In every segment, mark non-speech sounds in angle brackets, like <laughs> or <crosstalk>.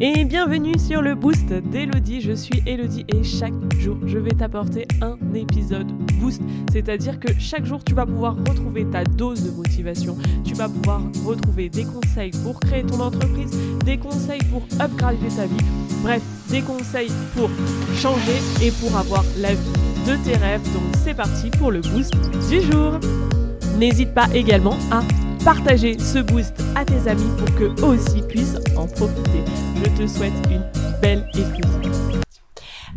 Et bienvenue sur le boost d'Elodie. Je suis Elodie et chaque jour je vais t'apporter un épisode boost. C'est-à-dire que chaque jour tu vas pouvoir retrouver ta dose de motivation. Tu vas pouvoir retrouver des conseils pour créer ton entreprise, des conseils pour upgrader ta vie. Bref, des conseils pour changer et pour avoir la vie de tes rêves. Donc c'est parti pour le boost du jour. N'hésite pas également à partager ce boost à tes amis pour qu'eux aussi puissent en profiter. Je te souhaite une belle écoute.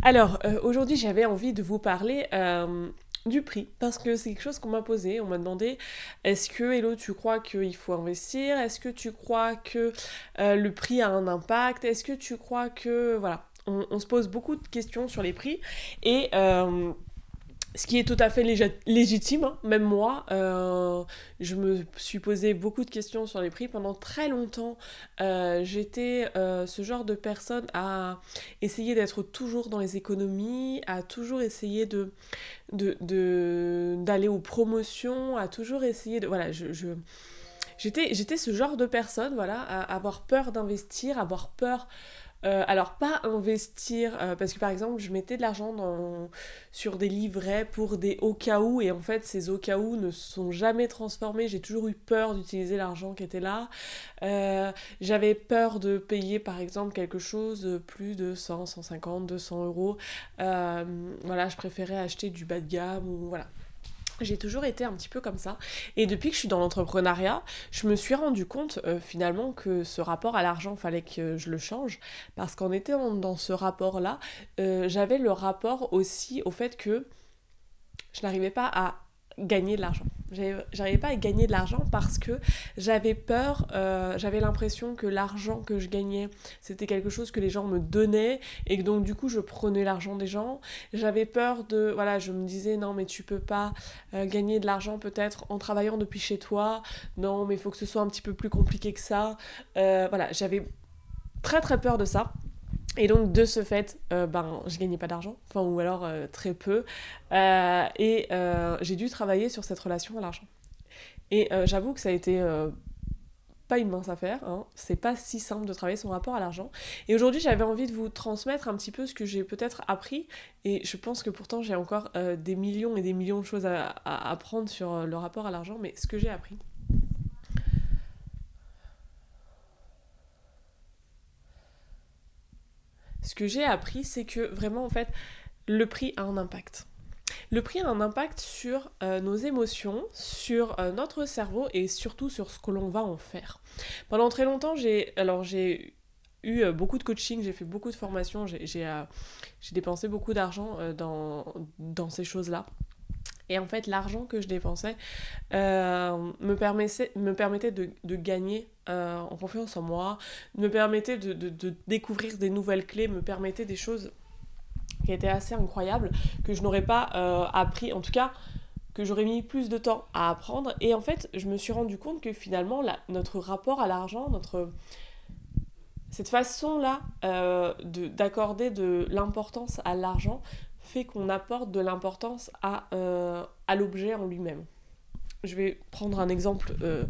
Alors, euh, aujourd'hui, j'avais envie de vous parler euh, du prix parce que c'est quelque chose qu'on m'a posé. On m'a demandé est-ce que, Hello, tu crois qu'il faut investir? Est-ce que tu crois que euh, le prix a un impact? Est-ce que tu crois que. Voilà. On, on, se pose beaucoup de questions sur les prix et ce qui est tout à fait légitime, hein. même moi, euh, je me suis posé beaucoup de questions sur les prix. Pendant très longtemps, euh, j'étais euh, ce genre de personne à essayer d'être toujours dans les économies, à toujours essayer de d'aller aux promotions, à toujours essayer de... Voilà, je, j'étais ce genre de personne, voilà, à avoir peur d'investir, avoir peur euh, alors pas investir, euh, parce que par exemple je mettais de l'argent sur des livrets pour des au cas où, et en fait ces au cas où ne sont jamais transformés, j'ai toujours eu peur d'utiliser l'argent qui était là. Euh, j'avais peur de payer par exemple quelque chose plus de 100, 150, 200 euros. voilà, je préférais acheter du bas de gamme ou voilà. J'ai toujours été un petit peu comme ça. Et depuis que je suis dans l'entrepreneuriat, je me suis rendu compte euh, finalement que ce rapport à l'argent, fallait que je le change. Parce qu'en étant dans ce rapport-là, euh, j'avais le rapport aussi au fait que je n'arrivais pas à gagner de l'argent. J'arrivais pas à gagner de l'argent parce que j'avais peur, euh, j'avais l'impression que l'argent que je gagnais, c'était quelque chose que les gens me donnaient et que donc du coup je prenais l'argent des gens. J'avais peur de, voilà, je me disais non mais tu peux pas euh, gagner de l'argent peut-être en travaillant depuis chez toi. Non mais il faut que ce soit un petit peu plus compliqué que ça. Euh, voilà, j'avais très très peur de ça. Et donc de ce fait, euh, ben, je gagnais pas d'argent, enfin ou alors euh, très peu. Euh, et j'ai dû travailler sur cette relation à l'argent. Et j'avoue que ça a été pas une mince affaire, hein. c'est pas si simple de travailler son rapport à l'argent. Et aujourd'hui j'avais envie de vous transmettre un petit peu ce que j'ai peut-être appris, et je pense que pourtant j'ai encore des millions et des millions de choses à apprendre sur le rapport à l'argent, mais ce que j'ai appris. Ce que j'ai appris, c'est que vraiment, en fait, le prix a un impact. Le prix a un impact sur euh, nos émotions, sur euh, notre cerveau et surtout sur ce que l'on va en faire. Pendant très longtemps, j'ai eu euh, beaucoup de coaching, j'ai fait beaucoup de formations, j'ai dépensé beaucoup d'argent dans, dans ces choses-là. Et en fait, l'argent que je dépensais euh, me, permettait, me permettait de, gagner euh, en confiance en moi, me permettait de, découvrir des nouvelles clés, me permettait des choses qui étaient assez incroyables, que je n'aurais pas euh, appris, en tout cas que j'aurais mis plus de temps à apprendre. Et en fait, je me suis rendu compte que finalement, notre rapport à l'argent, notre cette façon-là d'accorder de l'importance à l'argent fait qu'on apporte de l'importance à, euh, à l'objet en lui-même. Je vais prendre un exemple euh,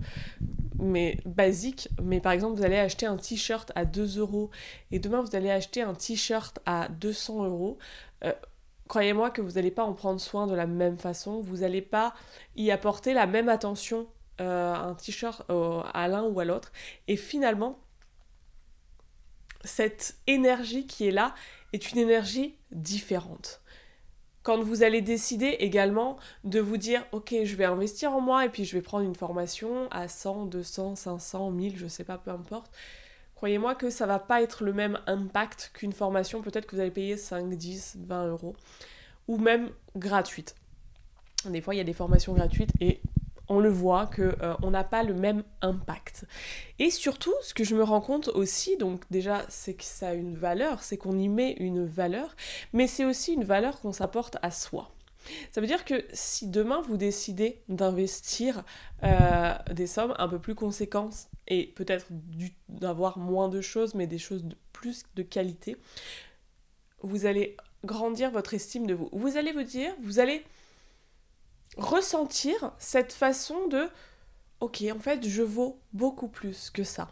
mais basique, mais par exemple, vous allez acheter un t-shirt à 2 euros et demain vous allez acheter un t-shirt à 200 euros. Euh, croyez-moi que vous n'allez pas en prendre soin de la même façon, vous n'allez pas y apporter la même attention un t-shirt à l'un ou à l'autre. Et finalement, cette énergie qui est là est une énergie différente quand vous allez décider également de vous dire ok je vais investir en moi et puis je vais prendre une formation à 100, 200, 500, 1000, je sais pas, peu importe. Croyez-moi que ça va pas être le même impact qu'une formation peut-être que vous allez payer 5, 10, 20 euros ou même gratuite. Des fois il y a des formations gratuites et on le voit que euh, on n'a pas le même impact. Et surtout, ce que je me rends compte aussi, donc déjà, c'est que ça a une valeur, c'est qu'on y met une valeur, mais c'est aussi une valeur qu'on s'apporte à soi. Ça veut dire que si demain vous décidez d'investir euh, des sommes un peu plus conséquentes et peut-être d'avoir moins de choses, mais des choses de plus de qualité, vous allez grandir votre estime de vous. Vous allez vous dire, vous allez ressentir cette façon de ok en fait je vaux beaucoup plus que ça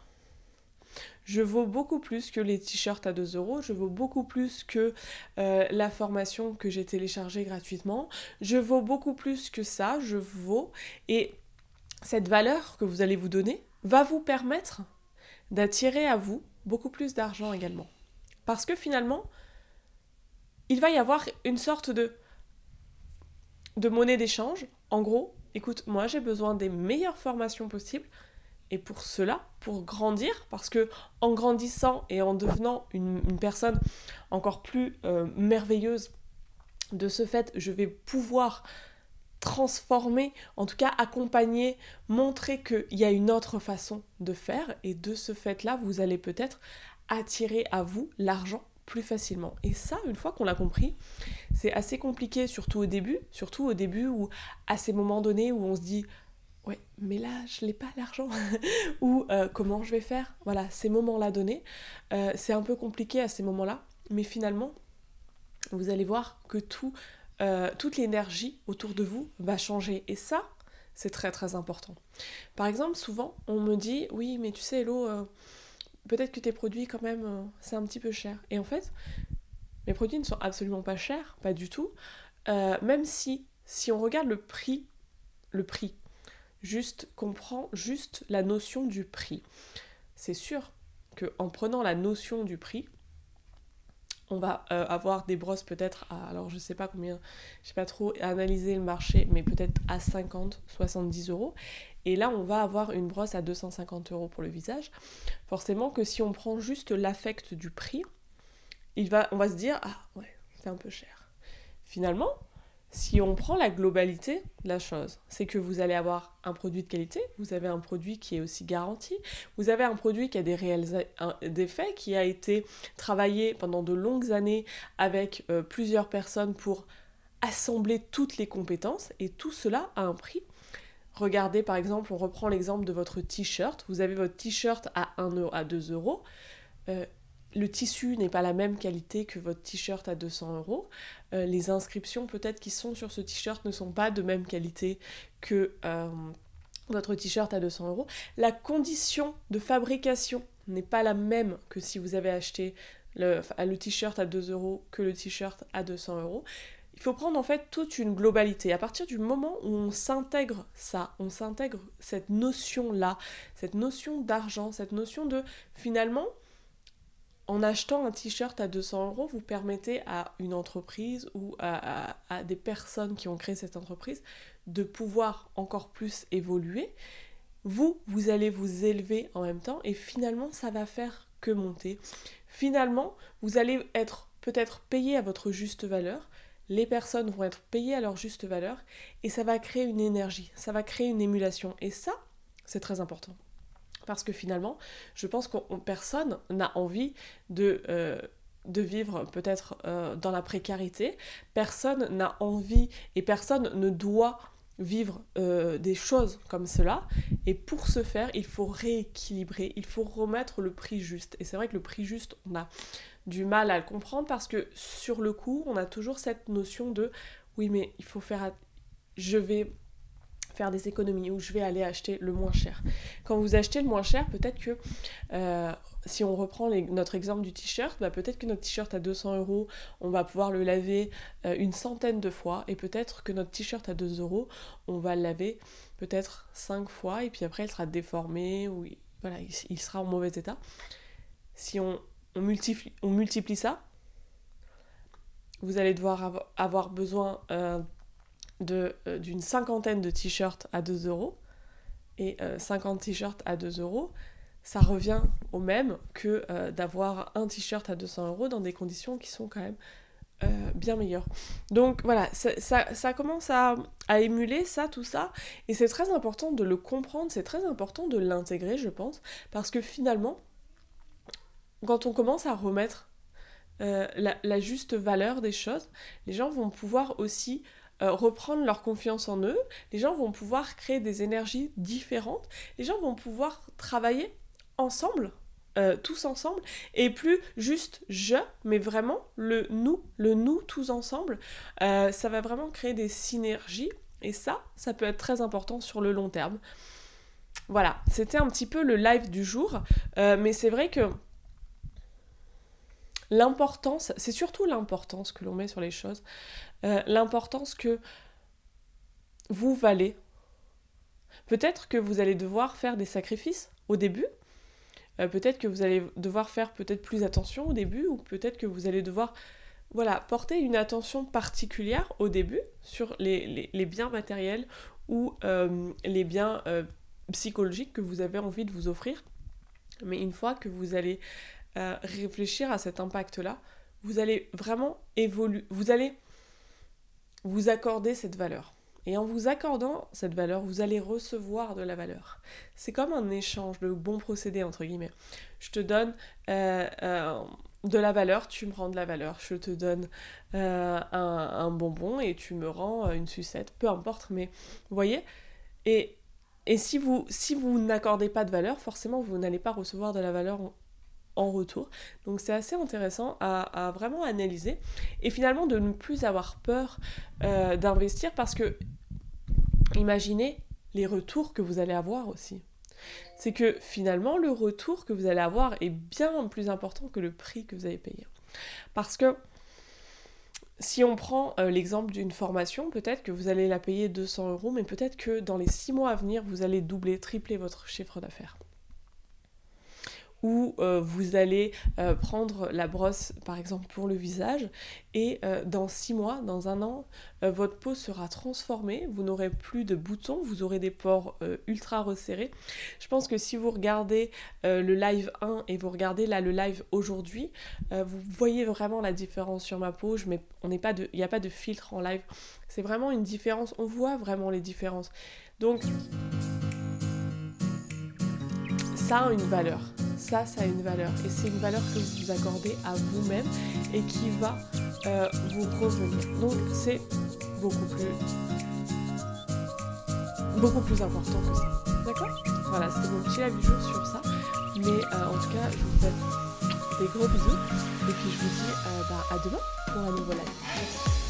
je vaux beaucoup plus que les t-shirts à 2 euros, je vaux beaucoup plus que euh, la formation que j'ai téléchargée gratuitement, je vaux beaucoup plus que ça, je vaux. Et cette valeur que vous allez vous donner va vous permettre d'attirer à vous beaucoup plus d'argent également. Parce que finalement, il va y avoir une sorte de, de monnaie d'échange. En gros, écoute, moi j'ai besoin des meilleures formations possibles. Et pour cela, pour grandir, parce que en grandissant et en devenant une, personne encore plus euh, merveilleuse, de ce fait, je vais pouvoir transformer, en tout cas accompagner, montrer qu'il y a une autre façon de faire. Et de ce fait-là, vous allez peut-être attirer à vous l'argent plus facilement. Et ça, une fois qu'on l'a compris, c'est assez compliqué, surtout au début, surtout au début où à ces moments donnés où on se dit ouais, mais là, je n'ai pas l'argent, <laughs> ou euh, comment je vais faire? Voilà, ces moments-là donnés, euh, c'est un peu compliqué à ces moments-là, mais finalement, vous allez voir que tout, euh, toute l'énergie autour de vous va changer. Et ça, c'est très très important. Par exemple, souvent, on me dit, oui, mais tu sais, Hello, peut-être que tes produits, quand même, euh, c'est un petit peu cher. Et en fait, mes produits ne sont absolument pas chers, pas du tout. Euh, même si, si on regarde le prix, le prix, juste, qu'on prend juste la notion du prix, c'est sûr qu'en prenant la notion du prix, on va euh, avoir des brosses peut-être à, alors je sais pas combien, je pas trop analyser le marché, mais peut-être à 50, 70 euros. Et là, on va avoir une brosse à 250 euros pour le visage. Forcément que si on prend juste l'affect du prix, il va, on va se dire, ah ouais, c'est un peu cher. Finalement, si on prend la globalité de la chose, c'est que vous allez avoir un produit de qualité, vous avez un produit qui est aussi garanti, vous avez un produit qui a des réels effets, qui a été travaillé pendant de longues années avec euh, plusieurs personnes pour assembler toutes les compétences, et tout cela a un prix. Regardez par exemple, on reprend l'exemple de votre t-shirt. Vous avez votre t-shirt à 1 euro, à 2 euros. Euh, le tissu n'est pas la même qualité que votre t-shirt à 200 euros. Euh, les inscriptions peut-être qui sont sur ce t-shirt ne sont pas de même qualité que euh, votre t-shirt à 200 euros. La condition de fabrication n'est pas la même que si vous avez acheté le, le t-shirt à 2 euros que le t-shirt à 200 euros il faut prendre en fait toute une globalité. À partir du moment où on s'intègre ça, on s'intègre cette notion-là, cette notion d'argent, cette notion de finalement, en achetant un t-shirt à 200 euros, vous permettez à une entreprise ou à, des personnes qui ont créé cette entreprise de pouvoir encore plus évoluer. Vous, vous allez vous élever en même temps et finalement, ça va faire que monter. Finalement, vous allez être peut-être payé à votre juste valeur, les personnes vont être payées à leur juste valeur et ça va créer une énergie, ça va créer une émulation. Et ça, c'est très important. Parce que finalement, je pense que personne n'a envie de, euh, vivre peut-être euh, dans la précarité, personne n'a envie et personne ne doit vivre euh, des choses comme cela. Et pour ce faire, il faut rééquilibrer, il faut remettre le prix juste. Et c'est vrai que le prix juste, on a du mal à le comprendre parce que sur le coup, on a toujours cette notion de oui, mais il faut faire. Je vais faire des économies ou je vais aller acheter le moins cher. Quand vous achetez le moins cher, peut-être que euh, si on reprend notre exemple du t-shirt, bah peut-être que notre t-shirt à 200 euros, on va pouvoir le laver euh, une centaine de fois et peut-être que notre t-shirt à 2 euros, on va le laver peut-être 5 fois et puis après il sera déformé ou voilà, il sera en mauvais état. Si on on multiplie, on multiplie ça, vous allez devoir avoir besoin euh, euh, d'une cinquantaine de t-shirts à 2 euros. Et 50 euh, t-shirts à 2 euros, ça revient au même que d'avoir un t-shirt à 200 euros dans des conditions qui sont quand même bien meilleures. Donc voilà, ça, commence à, à, émuler ça, tout ça. Et c'est très important de le comprendre, c'est très important de l'intégrer, je pense, parce que finalement, quand on commence à remettre euh, la, juste valeur des choses, les gens vont pouvoir aussi euh, reprendre leur confiance en eux, les gens vont pouvoir créer des énergies différentes, les gens vont pouvoir travailler ensemble, euh, tous ensemble, et plus juste je, mais vraiment le nous, le nous tous ensemble, ça va vraiment créer des synergies, et ça, ça peut être très important sur le long terme. voilà, c'était un petit peu le live du jour. Euh, mais c'est vrai que l'importance, c'est surtout l'importance que l'on met sur les choses, euh, l'importance que vous valez. Peut-être que vous allez devoir faire des sacrifices au début, euh, peut-être que vous allez devoir faire peut-être plus attention au début, ou peut-être que vous allez devoir voilà, porter une attention particulière au début sur les, biens matériels ou euh, les biens psychologiques que vous avez envie de vous offrir. Mais une fois que vous allez réfléchir à cet impact-là, vous allez vraiment évoluer, vous allez vous accorder cette valeur. Et en vous accordant cette valeur, vous allez recevoir de la valeur. C'est comme un échange, de bon procédé, entre guillemets. Je te donne euh, euh, de la valeur, tu me rends de la valeur. Je te donne euh, un, un, bonbon et tu me rends une sucette. Peu importe, mais vous voyez? Et, et si vous, si vous n'accordez pas de valeur, forcément, vous n'allez pas recevoir de la valeur en retour. Donc c'est assez intéressant à, vraiment analyser et finalement de ne plus avoir peur euh, d'investir parce que imaginez les retours que vous allez avoir aussi. C'est que finalement le retour que vous allez avoir est bien plus important que le prix que vous avez payé. Parce que si on prend euh, l'exemple d'une formation, peut-être que vous allez la payer 200 euros, mais peut-être que dans les 6 mois à venir, vous allez doubler, tripler votre chiffre d'affaires où euh, vous allez euh, prendre la brosse par exemple pour le visage et euh, dans six mois, dans un an, votre peau sera transformée, vous n'aurez plus de boutons, vous aurez des pores ultra resserrés. Je pense que si vous regardez le live 1 et vous regardez là le live aujourd'hui, vous voyez vraiment la différence sur ma peau. Je mets, on n'est pas de, il n'y a pas de filtre en live. C'est vraiment une différence. On voit vraiment les différences. Donc ça a une valeur ça, ça a une valeur. Et c'est une valeur que vous vous accordez à vous-même et qui va euh, vous revenir. Donc c'est beaucoup plus beaucoup plus important que ça. D'accord? Voilà, c'était mon petit avis jour sur ça. Mais euh, en tout cas, je vous fais des gros bisous. Et puis je vous dis euh, bah, à demain pour un nouveau live.